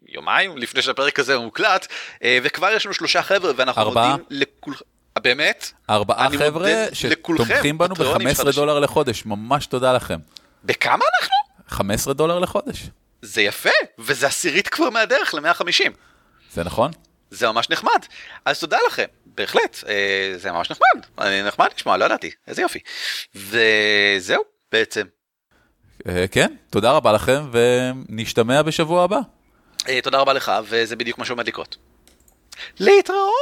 יומיים לפני שהפרק הזה מוקלט, אה, וכבר יש לנו שלושה חבר'ה, ואנחנו ארבעה? מודים לכולכם, באמת? ארבעה חבר'ה שתומכים בנו פטריונים ב-15 חדשים. דולר לחודש, ממש תודה לכם. בכמה אנחנו? 15 דולר לחודש, זה יפה, וזה עשירית כבר מהדרך ל-150. זה נכון? זה ממש נחמד. אז תודה לכם, בהחלט, אה, זה ממש נחמד, אני נחמד לשמוע, לא ידעתי, איזה יופי. וזהו, בעצם. אה, כן, תודה רבה לכם, ונשתמע בשבוע הבא. אה, תודה רבה לך, וזה בדיוק מה שעומד לקרות. להתראות!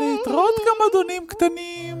להתראות גם אדונים קטנים.